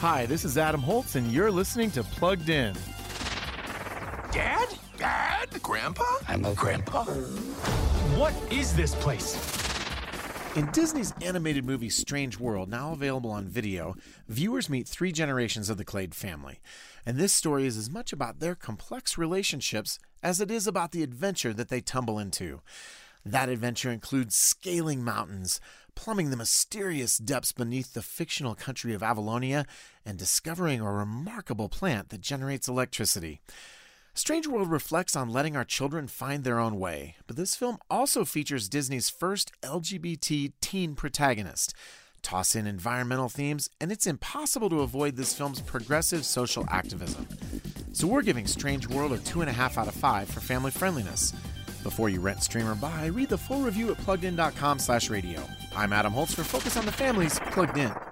Hi, this is Adam Holz, and you're listening to Plugged In. Dad? Dad? Grandpa? I'm a grandpa. What is this place? In Disney's animated movie Strange World, now available on video, viewers meet three generations of the Clade family. And this story is as much about their complex relationships as it is about the adventure that they tumble into. That adventure includes scaling mountains, plumbing the mysterious depths beneath the fictional country of Avalonia, and discovering a remarkable plant that generates electricity. Strange World reflects on letting our children find their own way, but this film also features Disney's first LGBT teen protagonist. Toss in environmental themes, and it's impossible to avoid this film's progressive social activism. So we're giving Strange World a 2.5 out of 5 for family friendliness. Before you rent, stream, or buy, read the full review at pluggedin.com slash radio. I'm Adam Holz for Focus on the Family's Plugged In.